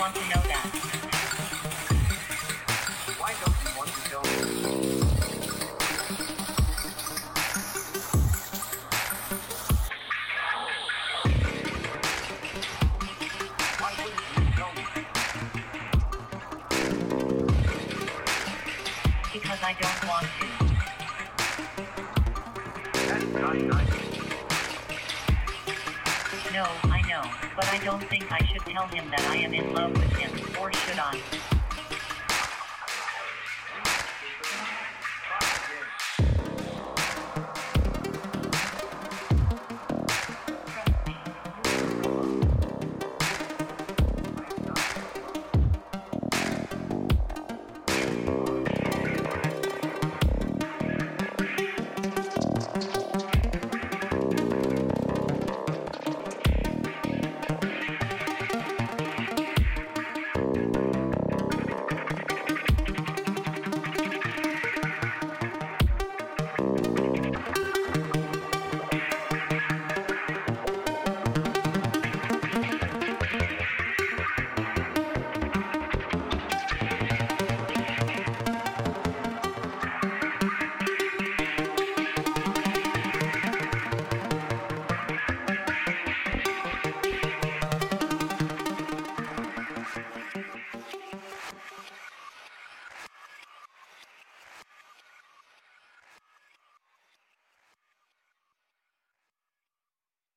want to know that? Why don't you want to me? Why wouldn't you me? Because I don't want to. That's not nice. No, but I don't think I should tell him that I am in love with him, or should I?